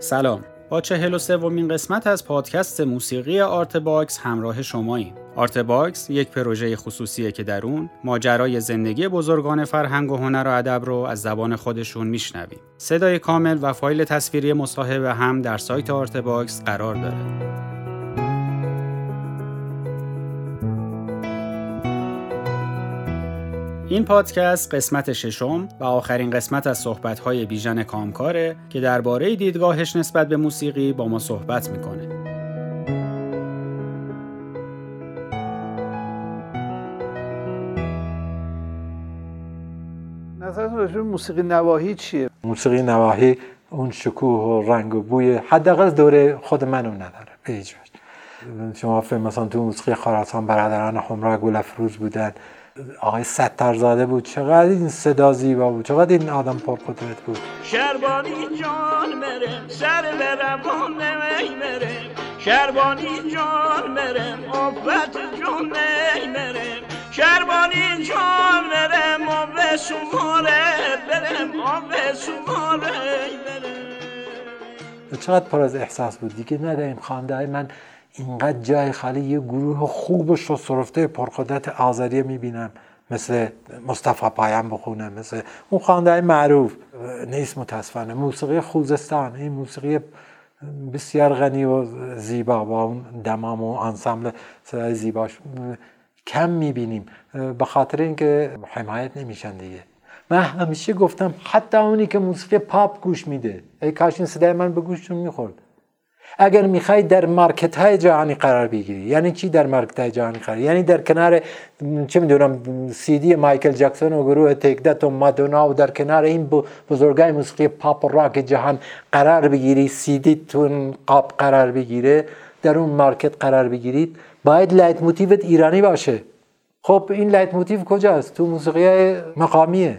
سلام با چهل و سومین قسمت از پادکست موسیقی آرت باکس همراه شماییم. آرت باکس یک پروژه خصوصیه که در اون ماجرای زندگی بزرگان فرهنگ و هنر و ادب رو از زبان خودشون میشنویم. صدای کامل و فایل تصویری مصاحبه هم در سایت آرت باکس قرار داره. این پادکست قسمت ششم و آخرین قسمت از صحبت‌های بیژن کامکاره که درباره دیدگاهش نسبت به موسیقی با ما صحبت می‌کنه. نظرتون راجع موسیقی نواهی چیه؟ موسیقی نواهی اون شکوه و رنگ و بوی حداقل دوره خود منو نداره به شما فهم مثلا تو موسیقی خراسان برادران همراه گل افروز بودن آقای سترزاده بود. چقدر این صدا زیبا بود. چقدر این آدم پرقدرت بود. شربانی جان مره سر برم نمی مره شربانی جان مره آفت جان نمی مره شربانی جان مره آب سماره برم آب سماره چقدر پر از احساس بود. دیگه نداریم خانده من اینقدر جای خالی یه گروه خوب و شسرفته پرقدرت آذری می‌بینم. مثل مصطفی پایم بخونه مثل اون خواننده معروف. نیست متاسفانه. موسیقی خوزستان. این موسیقی بسیار غنی و زیبا با اون دمام و انسامبل صدای زیباش کم می‌بینیم. به خاطر اینکه حمایت نمیشن دیگه. من همیشه گفتم حتی اونی که موسیقی پاپ گوش میده. ای کاش این صدای من به گوشتون می‌خورد. اگر می‌خوای در market های جهانی قرار بگیری یعنی چی در market های جهانی قرار؟ یعنی در کنار چه می‌دونم سی دی مایکل جکسون و گروه Take That و مادونا و در کنار این بزرگای موسیقی پاپ و راک جهان قرار بگیری سی دی تون قاب قرار بگیره در اون market قرار بگیرید باید Leitmotiv ت ایرانی باشه. خب این Leitmotiv کجاست؟ تو موسیقی مقامیه.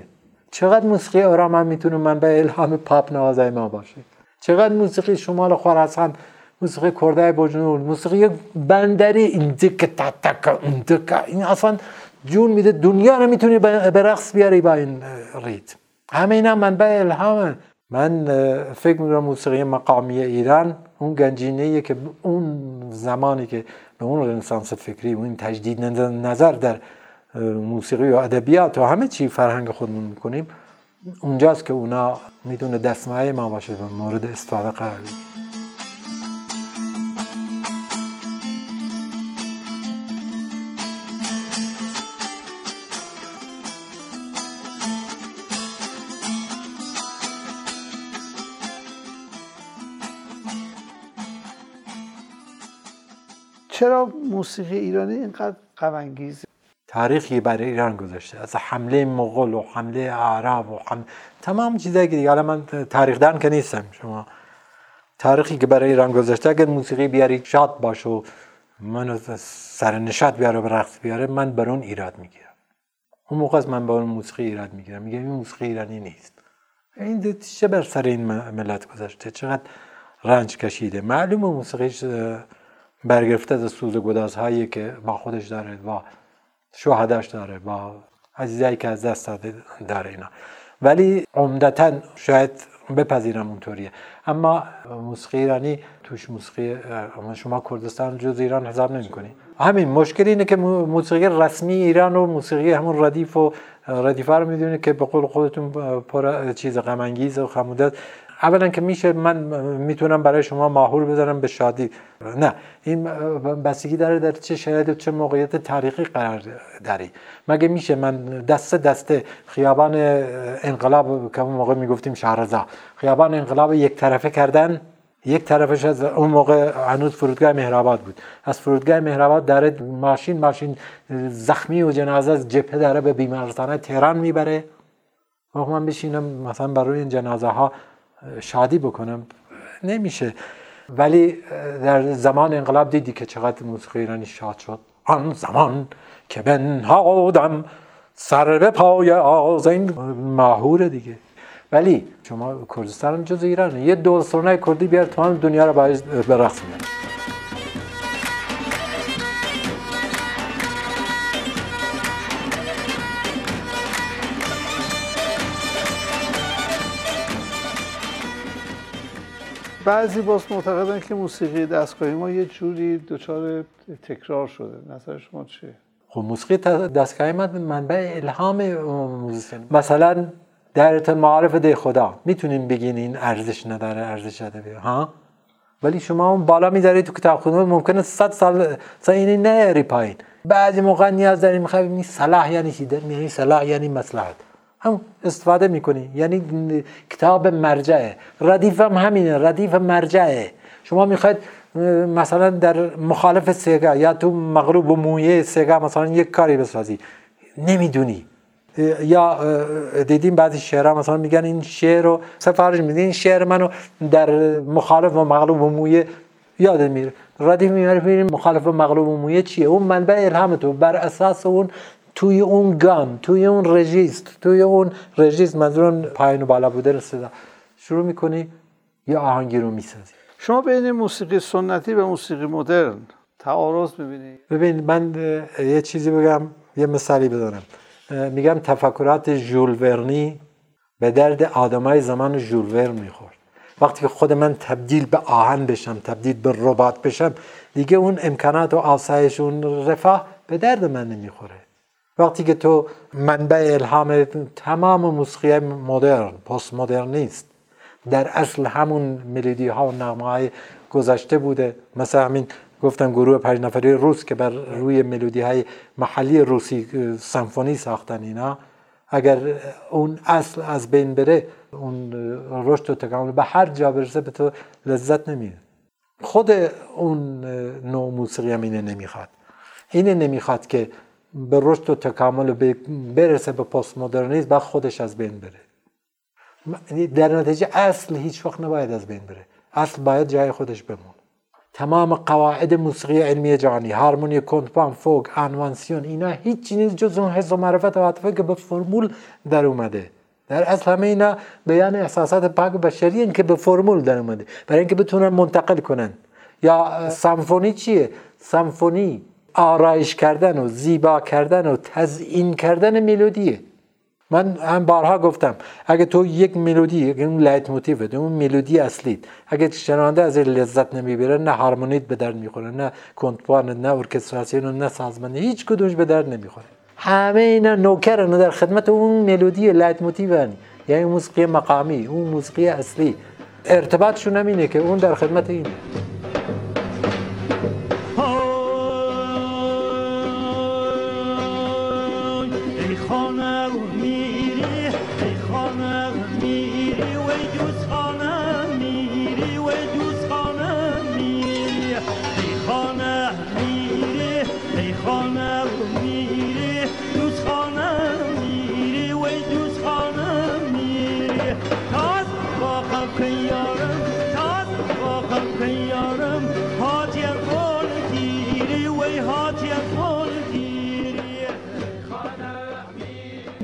چقدر موسیقی آرام می‌تونه منبع الهام پاپ نوازای ما باشه؟ چقدر موسیقی شمال خراسان موسیقی کرده بجنورد موسیقی بندری این دک تا تک این دک این اصلا جون میده دنیا رو می‌تونی به رقص بیاری با این ریت همه اینا منبع الهامه من فکر می‌کنم موسیقی مقامی ایران اون گنجینه که اون زمانی که به اون رنسانس فکری اون تجدید نظر در موسیقی و ادبیات و همه چی فرهنگ خودمون می‌کنیم اونجاست که اونا می‌تونه دستمایه ما باشه و مورد استفاده قرار چرا موسیقی ایرانی اینقدر غم تاریخی برای ایران گذاشته. از حمله مغول و حمله عرب و حمله تمام چیزایی که دیگه. من تاریخ دان که نیستم. شما تاریخی که برای ایران گذاشته اگر موسیقی بیاری شاد باش و منو سر نشاد بیاره و رقص بیاره من بر اون ایراد می‌گیرم. اون موقع من با اون موسیقی ایراد می‌گیرم. میگم این موسیقی ایرانی نیست. این چه بر سر این ملت گذاشته؟ چقدر رنج کشیده؟ معلومه موسیقیش برگرفته از سوز گدازهایی که با خودش داره با شهداش داره با عزیزایی که از دست داره اینا. ولی عمدتا شاید بپذیرم اونطوریه. اما موسیقی ایرانی توش موسیقی شما کردستان جز ایران حساب نمی‌کنی همین مشکل اینه که موسیقی رسمی ایران و موسیقی همون ردیف و ردیفه رو می‌دونید که به قول خودتون پر چیز غم و خمودت اولا که میشه من می‌تونم برای شما ماهور بذارم به شادی. نه این بستگی داره در چه شرایط و چه موقعیت تاریخی قرار داری. مگه میشه من دسته دسته خیابان انقلاب که اون موقع می‌گفتیم شهرزا خیابان انقلاب یک طرفه کردن یک طرفش از اون موقع هنوز فرودگاه مهرآباد بود. از فرودگاه مهرآباد داره ماشین ماشین زخمی و جنازه از جبهه داره به بیمارستان تهران می‌بره. من بشینم مثلا برای این جنازه ها شادی بکنم نمیشه. ولی در زمان انقلاب دیدی که چقدر موسیقی ایرانی شاد شد؟ آن زمان که بنهادم سر به پای آزین ماهور دیگه. ولی شما کردستان جز ایرانه. یه دول سرنای کردی بیار تمام دنیا رو به رقص بعضی باز معتقدن که موسیقی دستگاهی ما یه جوری دچار تکرار شده. نظر شما چیه؟ خب موسیقی دستگاهی من منبع الهام موزیسین. مثلا در معارف ده خدا. می‌تونین بگین این ارزش نداره ارزش ادبی ها؟ ولی شما اون بالا می‌ذارید تو کتاب خونه ممکنه 100 سال سال این نیاری پایین بعضی موقع نیاز داریم می‌خوای ببینی صلاح یعنی چی؟ یعنی صلاح یعنی مصلحت. هم استفاده می‌کنی. یعنی کتاب مرجعه. ردیف هم همینه. ردیف مرجعه. شما می‌خواید مثلا در مخالف سیگا یا تو مغلوب و مویه سیگا مثلا یک کاری بسازی. نمی‌دونی. یا دیدیم بعضی شعرها مثلا میگن این شعر رو سفارش میدین این شعر منو در مخالف و مغلوب و مویه یاد میره. ردیف میاره مخالف و مغلوب و مویه چیه؟ اون منبع الهام تو بر اساس اون توی اون گام توی اون رژیست توی اون رژیست منظورم پایین و بالا بوده رسیده شروع می‌کنی یه آهنگی رو می‌سازی. شما بین موسیقی سنتی و موسیقی مدرن تعارض می‌بینی؟ ببین من یه چیزی بگم یه مثالی بزنم. میگم تفکرات ژول ورنی به درد آدمای زمان ژول ورن می‌خورد. وقتی که خود من تبدیل به آهن بشم تبدیل به ربات بشم دیگه اون امکانات و آسایش اون رفاه به درد من نمی‌خوره. وقتی که تو منبع الهام تمام موسیقی مدرن پست مدرنیست در اصل همون ملودی ها و نغمه های گذشته بوده. مثل همین گفتم گروه پنج نفری روس که بر روی ملودی های محلی روسی سمفونی ساختن اینا. اگر اون اصل از بین بره اون رشد و تکامل به هر جا برسه به تو لذت نمیده خود اون نوع موسیقی هم اینه نمی‌خواد. اینه نمی‌خواد که به رشد و تکامل برسه به پست مدرنیسم بعد خودش از بین بره. در نتیجه اصل هیچ وقت نباید از بین بره. اصل باید جای خودش بمون تمام قواعد موسیقی علمی جهانی هارمونی کنتپان فوق انوانسیون اینا هیچ نیست جز اون حس و معرفت و عاطفه که به فرمول در اومده. در اصل همه اینا بیان احساسات پاک بشری که به فرمول در اومده. برای اینکه بتونن منتقل کنن. یا سمفونی چیه؟ سمفونی آرایش کردن و زیبا کردن و تزیین کردن ملودیه. من هم بارها گفتم اگه تو یک ملودی اون لایت موتیو اون ملودی اصلیت اگه شنونده از لذت نمی‌بره نه هارمونیت به درد می‌خوره نه کنتوان نه ارکستراسیون نه سازمانی هیچ کدومش به درد نمی‌خوره. همه اینا نوکرن در خدمت اون ملودی لایت موتیو یعنی موسیقی مقامی اون موسیقی اصلی. ارتباطشون همینه که اون در خدمت اینه.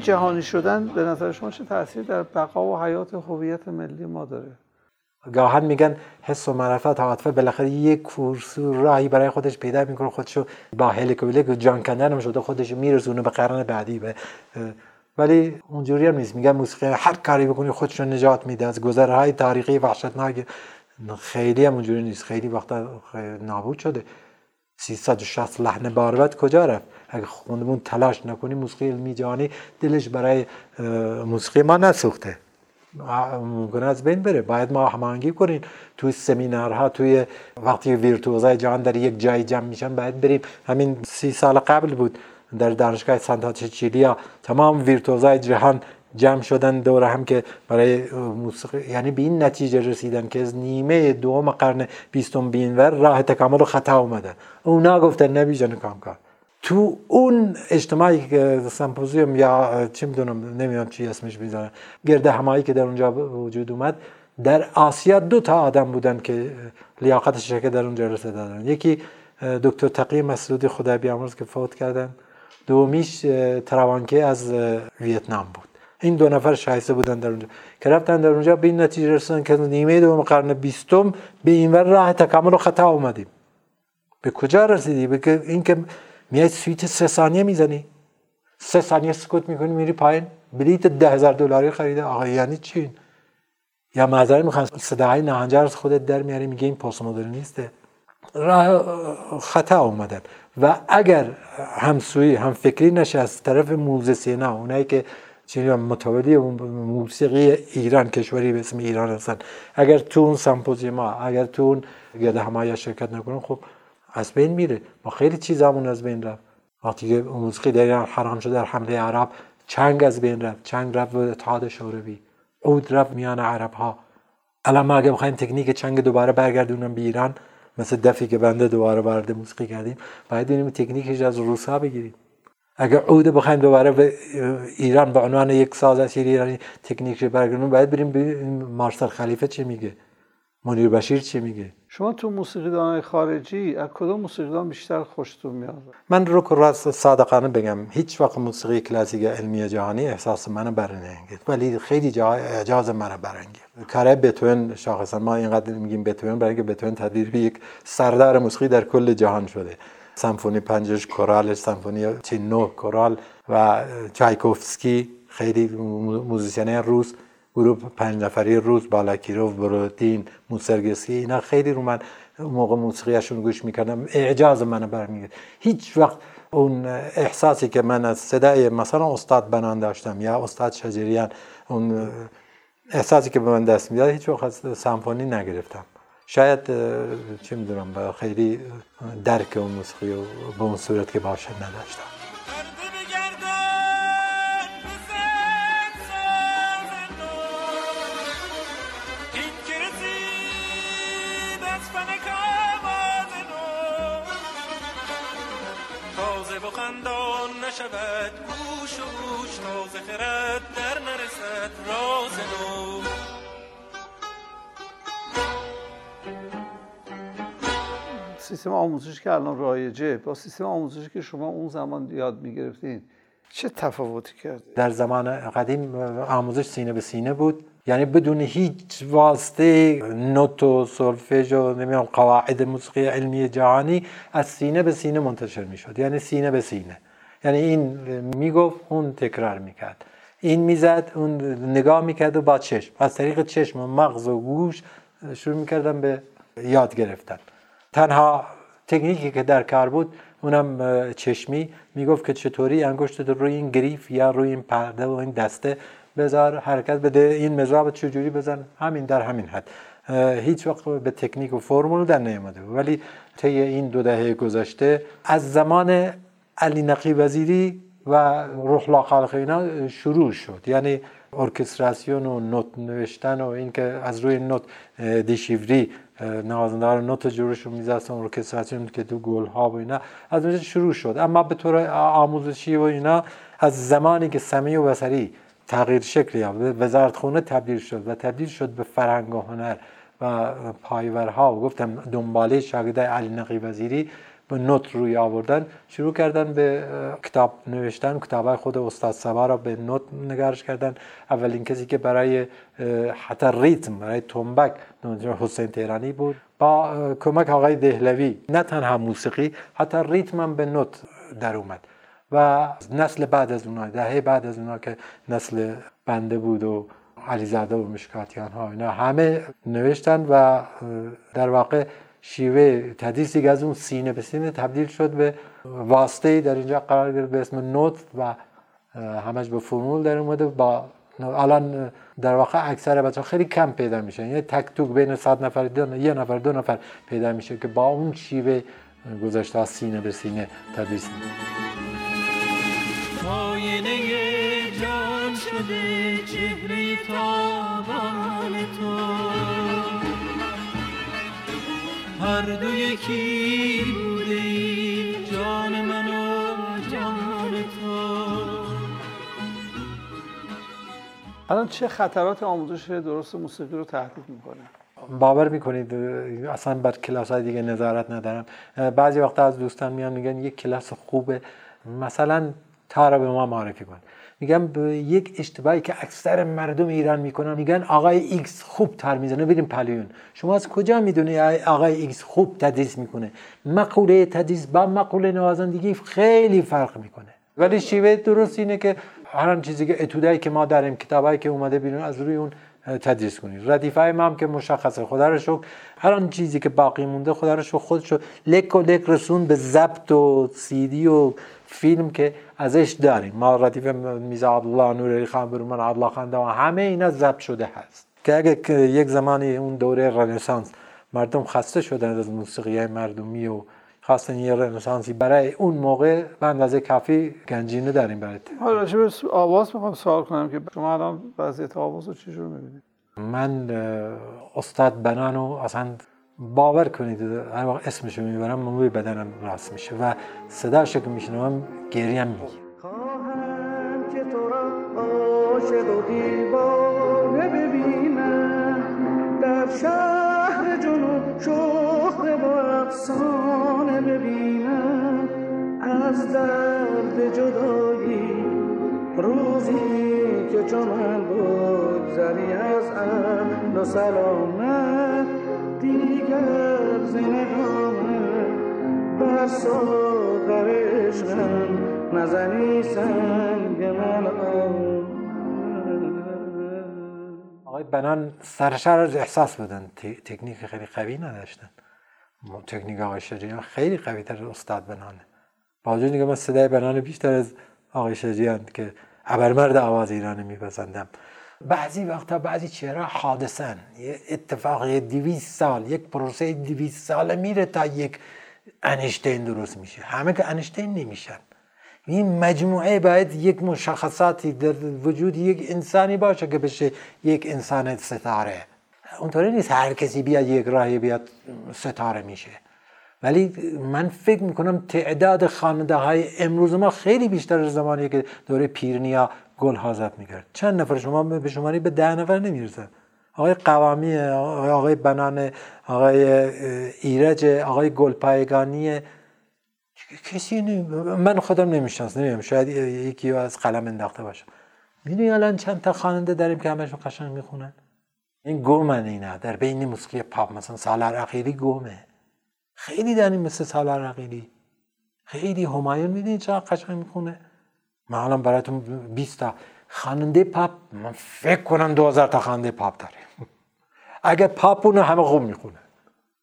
جهانی شدن به نظر شما چه تاثیر در بقا و حیات هویت ملی ما داره؟ گاهن میگن حس و معرفت عاطفه بالاخره یک کورس راهی برای خودش پیدا می‌کنه. خودشو با هلیکوبیلک جان کندن شده خودش میرسونه به قرن بعدی. به ولی اونجوری هم نیست. میگن موسیقی هر کاری بکنی خودش رو نجات میده. از گذرهای تاریخی وحشتناک خیلی هم اونجوری نیست. خیلی وقتا نابود شده. 360 لحن باربت کجا رفت؟ اگه خودمون تلاش نکنیم موسیقی علمی جهانی دلش برای موسیقی ما نسوخته. ممکنه از بین بره. باید ما هماهنگی کنیم. توی سمینارها توی وقتی ویرتوزای جهان در یک جای جمع میشن باید بریم. همین سی سال قبل بود در دانشگاه سانتا چیلیا تمام ویرتوزای جهان جمع شدن دور هم که برای موسیقی یعنی به این نتیجه رسیدن که از نیمه دوم قرن بیستم بینور راه تکامل خطا اومده. اونا گفتن نبیجن کامکار. تو اون اجتماعی که سمپوزیوم یا چی می‌دونم نمی‌دونم چی اسمش می‌ذارن گرده همایی که در اونجا وجود اومد در آسیا دو تا آدم بودن که لیاقت شرکت در اونجا رسیده دادن یکی دکتر تقی مسعودی خدا بیامرز که فوت کردن. دومیش تروانکه از ویتنام بود. این دو نفر شایسته بودن در اونجا. که رفتن در اونجا به این نتیجه رسیدن که نیمه دوم قرن بیستم به این ور راه تکامل و خطا اومدیم. به کجا رسیدی؟ به اینکه میای سویت سه ثانیه می‌زنی. سه ثانیه سکوت می‌کنی میری پایین. بلیت ده هزار دلاری خریده. آقا یعنی چی؟ یا معذرت می‌خوام صداهای نهنجر از خودت در میاری میگه این پست مدرنیسته راه خطا اومدن. و اگر همسویی هم فکری نشه از طرف موزسینا اونایی که چیزی متولی موسیقی ایران کشوری به اسم ایران هستن. اگر تو اون سمپوزیما اگر تو اون گرد همایی شرکت نکنن خب از بین میره. ما خیلی چیزامون از بین رفت. وقتی که موسیقی در ایران حرام شد در حمله عرب. چنگ از بین رفت. چنگ رفت به اتحاد شوروی. عود رفت میان عرب ها الان ما اگه بخوایم تکنیک چنگ دوباره برگردونم به ایران مثل دفی که بنده دوباره وارد موسیقی کردیم باید ببینیم تکنیکش از روسا بگیریم. اگر عود بخوایم دوباره به ایران به عنوان یک ساز اصیل ایرانی تکنیکش برگردونیم باید بریم به مارسل خلیفه چی میگه؟ منیر بشیر چی میگه؟ شما تو موسیقیدان خارجی از کدوم موسیقیدان بیشتر خوشتون میاد؟ من رو که راست صادقانه بگم هیچ وقت موسیقی کلاسیک علمی جهانی احساس منو برنگید ولی خیلی جا اجازه منو برنگید. کاره بتوین شاخصا ما اینقدر میگیم بتوین برای اینکه بتوین تبدیل به یک سردار موسیقی در کل جهان شده. سمفونی پنجش کورالش سمفونی چینو کورال و چایکوفسکی خیلی موزیسین روس گروه پنج نفری روز بالاکیروف بروتین موسرگسی اینا خیلی رو من موقع موسیقیشون گوش می‌کردم. اعجاز منو برمیگرد. هیچ وقت اون احساسی که من از صدای مثلا استاد بنان داشتم یا استاد شجریان اون احساسی که به من دست می‌داد هیچ وقت سمفونی نگرفتم. شاید چه می‌دونم خیلی درک اون موسیقی و به اون صورت که باشه نداشتم. نشود گوش و گوش تازه خرد در نرسد راز نو. سیستم آموزشی که الان رایجه با سیستم آموزشی که شما اون زمان یاد می‌گرفتین چه تفاوتی کرد؟ در زمان قدیم آموزش سینه به سینه بود. یعنی بدون هیچ واسطه نوت و سولفژ و نمی‌دونم قواعد موسیقی علمی جهانی از سینه به سینه منتشر می‌شد. یعنی سینه به سینه. یعنی این می‌گفت اون تکرار می‌کرد. این می‌زد اون نگاه می‌کرد و با چشم. از طریق چشم و مغز و گوش شروع می‌کردن به یاد گرفتن. تنها تکنیکی که در کار بود اونم چشمی. می‌گفت که چطوری انگشت رو روی این گریف یا روی این پرده و این دسته بذار حرکت بده این مزراب چجوری بزن همین در همین حد. هیچ وقت به تکنیک و فرمول در نیامده ولی طی این دو دهه گذشته از زمان علی نقی وزیری و روح خالق اینا شروع شد. یعنی ارکستراسیون و نوت نوشتن و اینکه از روی نوت دیشیوری نوازندار نوت جورش رو میزستن ارکستراسیون که تو گل ها و اینا. از اونجا شروع شد. اما به طور آموزشی و اینا از زمانی که سمی و بسری تغییر شکل یافت. وزارت خونه تبدیل شد و تبدیل شد به فرهنگ و هنر و پایورها. و گفتم دنباله شاگرده علی نقی وزیری. به نوت روی آوردن شروع کردن به کتاب نوشتن کتاب خود استاد سبا را به نوت نگارش کردن. اولین کسی که برای حتی ریتم برای تنبک حسین تهرانی بود. با کمک آقای دهلوی نه تنها موسیقی حتی ریتم هم به نوت در اومد. و نسل بعد از اونا دهه بعد از اونا که نسل بنده بود و علیزاده و مشکاتیان ها اینا همه نوشتن و در واقع شیوه تدریسی از اون سینه به سینه تبدیل شد به واسطه در اینجا قرار گرفت به اسم نوت و همش به فرمول در اومده با الان در واقع اکثر بچه خیلی کم پیدا میشن. یه تک توک بین صد نفر دو یه نفر دو نفر پیدا میشه که با اون شیوه گذاشته از سینه به سینه تدریس میده جان شده چهره تو. هر دو یکی بوده جان من و جان تو. الان چه خطرات آموزش درست موسیقی رو تهدید می‌کنه؟ باور می‌کنید اصلا بر کلاس های دیگه نظارت ندارم. بعضی وقتا از دوستان میان میگن یک کلاس خوبه. مثلا تارا به ما معرفی کن. میگم به یک اشتباهی که اکثر مردم ایران می‌کنن میگن آقای ایکس خوب تار می‌زنه. بریم پهلو اون. شما از کجا می‌دونی آقای ایکس خوب تدریس می‌کنه؟ مقوله تدریس با مقوله نوازندگی خیلی فرق می‌کنه. ولی شیوه درست اینه که هر چیزی که اتودایی که ما داریم کتابایی که اومده بیرون از روی اون تدریس کنید. ردیفه ما هم که مشخصه. خدا رو شکر. هر آن چیزی که باقی مونده خدا رو شکر خودشو لک و لک رسون به ضبط و سیدی و فیلم که ازش داریم. ما ردیف میزا عبدالله نوری خان برومن عبدالله خان و همه اینا ضبط شده هست. که اگه یک زمانی اون دوره رنسانس مردم خسته شدن از موسیقی مردمی و خواستن یه رنسانسی برای اون موقع به اندازه کافی گنجینه داریم برای حالا راجع به آواز می‌خوام سوال کنم که شما الان وضعیت آواز رو چجور می‌بینید؟ من استاد بنانو اصلا باور کنید هر وقت اسمشو می‌برم موی بدنم راست میشه و صداش که میشنوم گریم میگه. خواهم که تو را عاشق و دیوانه ببینم. در شهر جنوب شهر با افسانه ببینم. از درد جدایی روزی که چون من بگذری از اهل و سلامت دیگر سنگ من. آقای بنان سرشار از احساس بدن. تکنیک خیلی قوی نداشتن. تکنیک آقای شجریان خیلی قوی تر استاد بنانه. با وجود که من صدای بنان بیشتر از آقای شجریان که ابرمرد آواز ایرانی میپسندم. بعضی وقتا بعضی چهره حادثن. یه اتفاق دیویس سال یک پروسه دیویس سال میره تا یک انشتین درست میشه. همه که انشتین نمیشن. این مجموعه باید یک مشخصاتی در وجود یک انسانی باشه که بشه یک انسان ستاره. اونطوری نیست هر کسی بیاد یک راهی بیاد ستاره میشه. ولی من فکر می‌کنم تعداد خانده های امروز ما خیلی بیشتر از زمانی که دوره پیرنیا گل حاضب می‌کرد. چند نفر شما به شماری به ده نفر نمی‌رسن آقای قوامی آقای بنان آقای ایرج آقای گلپایگانی. کسی نمی... من خودم نمی‌شناسم نمیم شاید یکی از قلم انداخته باشه. می‌دونی الان چند تا خواننده داریم که همشون قشنگ می‌خونن؟ این گومن اینا در بین موسیقی پاپ مثلا سالار عقیلی گومه خیلی داریم مثل سالار عقیلی خیلی همایون می‌دونی چقدر قشنگ می‌خونه. من الان براتون 20 تا خواننده پاپ من فکر کنم 2000 تا خواننده پاپ داریم اگر پاپ اونو همه خوب می‌خونه.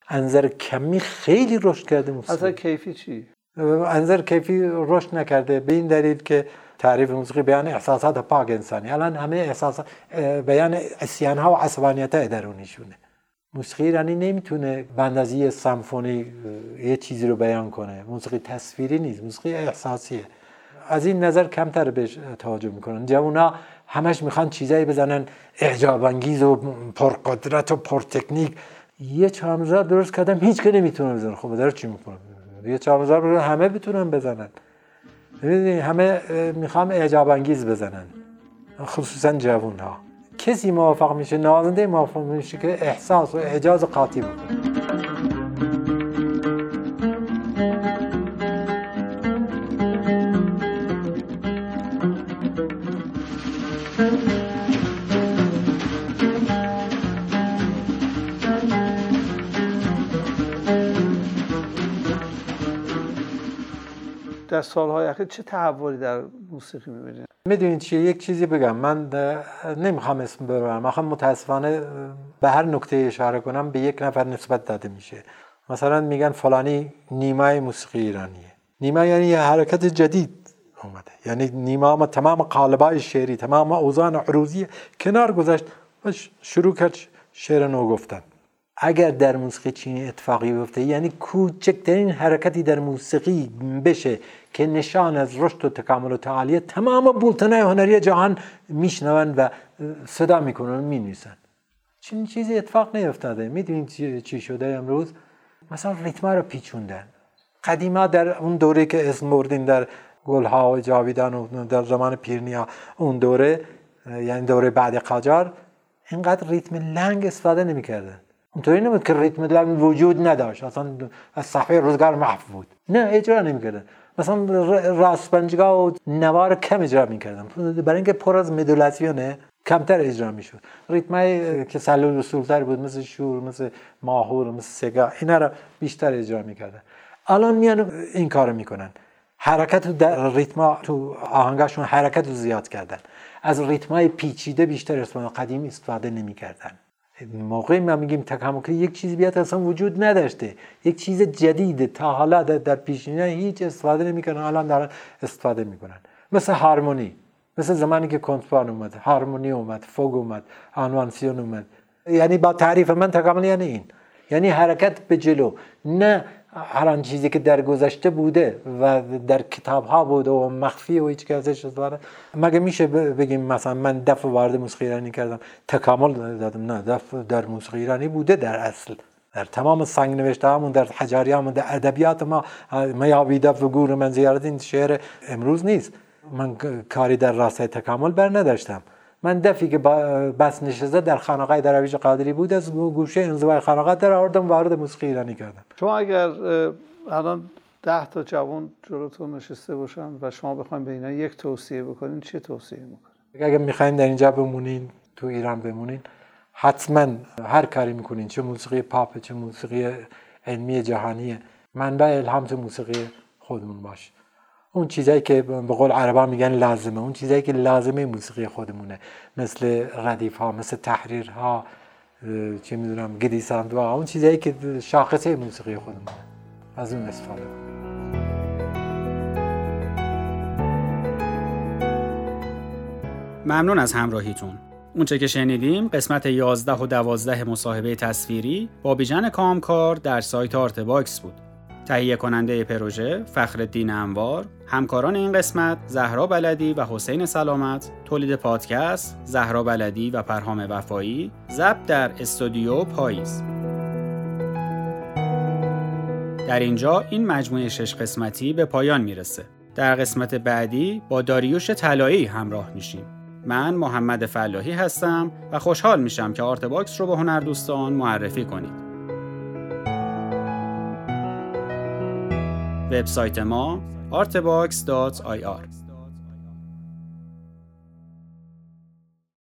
انظر کمی خیلی رشد کرده موسیقی. اصلا کیفی چی؟ انظر کیفی رشد نکرده. به این دلیل که تعریف موسیقی بیان احساسات پاک انسانی. الان همه احساسات بیان اسیان ها و عصبانیت درونیشونه. موسیقی ایرانی نمی‌تونه به اندازه سمفونی یه چیزی رو بیان کنه. موسیقی تصویری نیست موسیقی احساسیه. از این نظر کمتر بهش توجه می‌کنن. جوونا همش می‌خوان چیزایی بزنن اعجاب انگیز و پرقدرت و پرتکنیک. یه چهارمزار درست کردم هیچ که نمی‌تونه بزنه. خب داره چی می‌کنه؟ یه چهارمزار همه بتونن بزنن. همه می‌خوام اعجاب انگیز بزنن. خصوصا جوون کسی موفق میشه نوازنده موفق میشه که احساس و اعجاز قاطی بکنه. در سالهای اخیر چه تحولی در موسیقی می‌بینید می‌دونید چیه؟ یک چیزی بگم. من نمی‌خوام اسم ببرم. آخه متاسفانه به هر نکته اشاره کنم به یک نفر نسبت داده میشه. مثلا میگن فلانی نیمای موسیقی ایرانیه. نیما یعنی یه حرکت جدید اومده. یعنی نیما ما تمام قالبای شعری تمام اوزان عروضی کنار گذاشت و شروع کرد شعر نو گفتن. اگر در موسیقی چینی اتفاقی بیفته یعنی کوچکترین حرکتی در موسیقی بشه که نشان از رشد و تکامل و تعالیه تمام بولتنای هنری جهان میشنون و صدا می‌کنن و می‌نویسن. چنین چیزی اتفاق نیفتاده. می‌دونید چی شده امروز؟ مثلا ریتما رو پیچوندن. قدیما در اون دوره که اسم بردین در گلها و جاویدان و در زمان پیرنیا اون دوره یعنی دوره بعد قاجار اینقدر ریتم لنگ استفاده نمی‌کردن. اونطوری نبود که ریتم لنگ وجود نداشت. اصلا از صفحه روزگار محو بود. نه اجرا نمی‌کردن مثلا راسپنجگاه و نوار کم اجرا می‌کردن. برای اینکه پر از مدولاسیونه کمتر اجرا می‌شد. ریتمای که سلول رسولتر بود مثل شور مثل ماهور مثل سگا اینا رو بیشتر اجرا می‌کردن. الان میان این کار می‌کنن. حرکت در ریتما تو آهنگاشون حرکت رو زیاد کردن. از ریتمای پیچیده بیشتر استفاده قدیم استفاده نمی‌کردن. موقعی ما میگیم تکامل یک چیز بیاد اصلا وجود نداشته. یک چیز جدید تا حالا در پیشینه هیچ استفاده نمی‌کنن الان دارن استفاده می‌کنن. مثل هارمونی. مثل زمانی که کنتوان اومد هارمونی اومد فوگ اومد آنوانسیون اومد. یعنی با تعریف من تکامل یعنی این. یعنی حرکت به جلو. نه هر آن چیزی که در گذشته بوده و در کتاب ها بوده و مخفی و هیچ ازش استفاده مگه میشه بگیم مثلا من دف وارد موسیقی ایرانی کردم؟ تکامل دادم. نه دف در موسیقی ایرانی بوده در اصل. در تمام سنگ نوشته همون در حجاری همون در ادبیات ما ما یابی دف و گور من زیارت این شعر امروز نیست. من کاری در راستای تکامل بر نداشتم. من دفی که بس نشسته در خانقاه درویش قادری بود از گوشه انزوای خانقاه در آوردم وارد موسیقی ایرانی کردم. شما اگر الان ده تا جوان جلوتون نشسته باشن و شما بخواید به اینا یک توصیه بکنین چه توصیه می‌کنین؟ اگر می‌خواین در اینجا بمونین تو ایران بمونین حتما هر کاری می‌کنین چه موسیقی پاپ چه موسیقی علمی جهانیه منبع الهام تو موسیقی خودمون باشه اون چیزایی که به قول عربا میگن لازمه. اون چیزایی که لازمه موسیقی خودمونه. مثل ردیف ها مثل تحریر ها چه می‌دونم گدی ها اون چیزایی که شاخصه موسیقی خودمونه. از اون استفاده ممنون از همراهیتون. اونچه که شنیدیم قسمت 11 و 12 مصاحبه تصویری با بیژن کامکار در سایت ArtBox بود. تهیه کننده پروژه فخر انوار همکاران این قسمت زهرا بلدی و حسین سلامت تولید پادکست زهرا بلدی و پرهام وفایی ضبط در استودیو پاییز. در اینجا این مجموعه شش قسمتی به پایان می‌رسه. در قسمت بعدی با داریوش طلایی همراه میشیم. من محمد فلاحی هستم و خوشحال میشم که ArtBox رو به هنردوستان معرفی کنید. وبسایت ما artbox.ir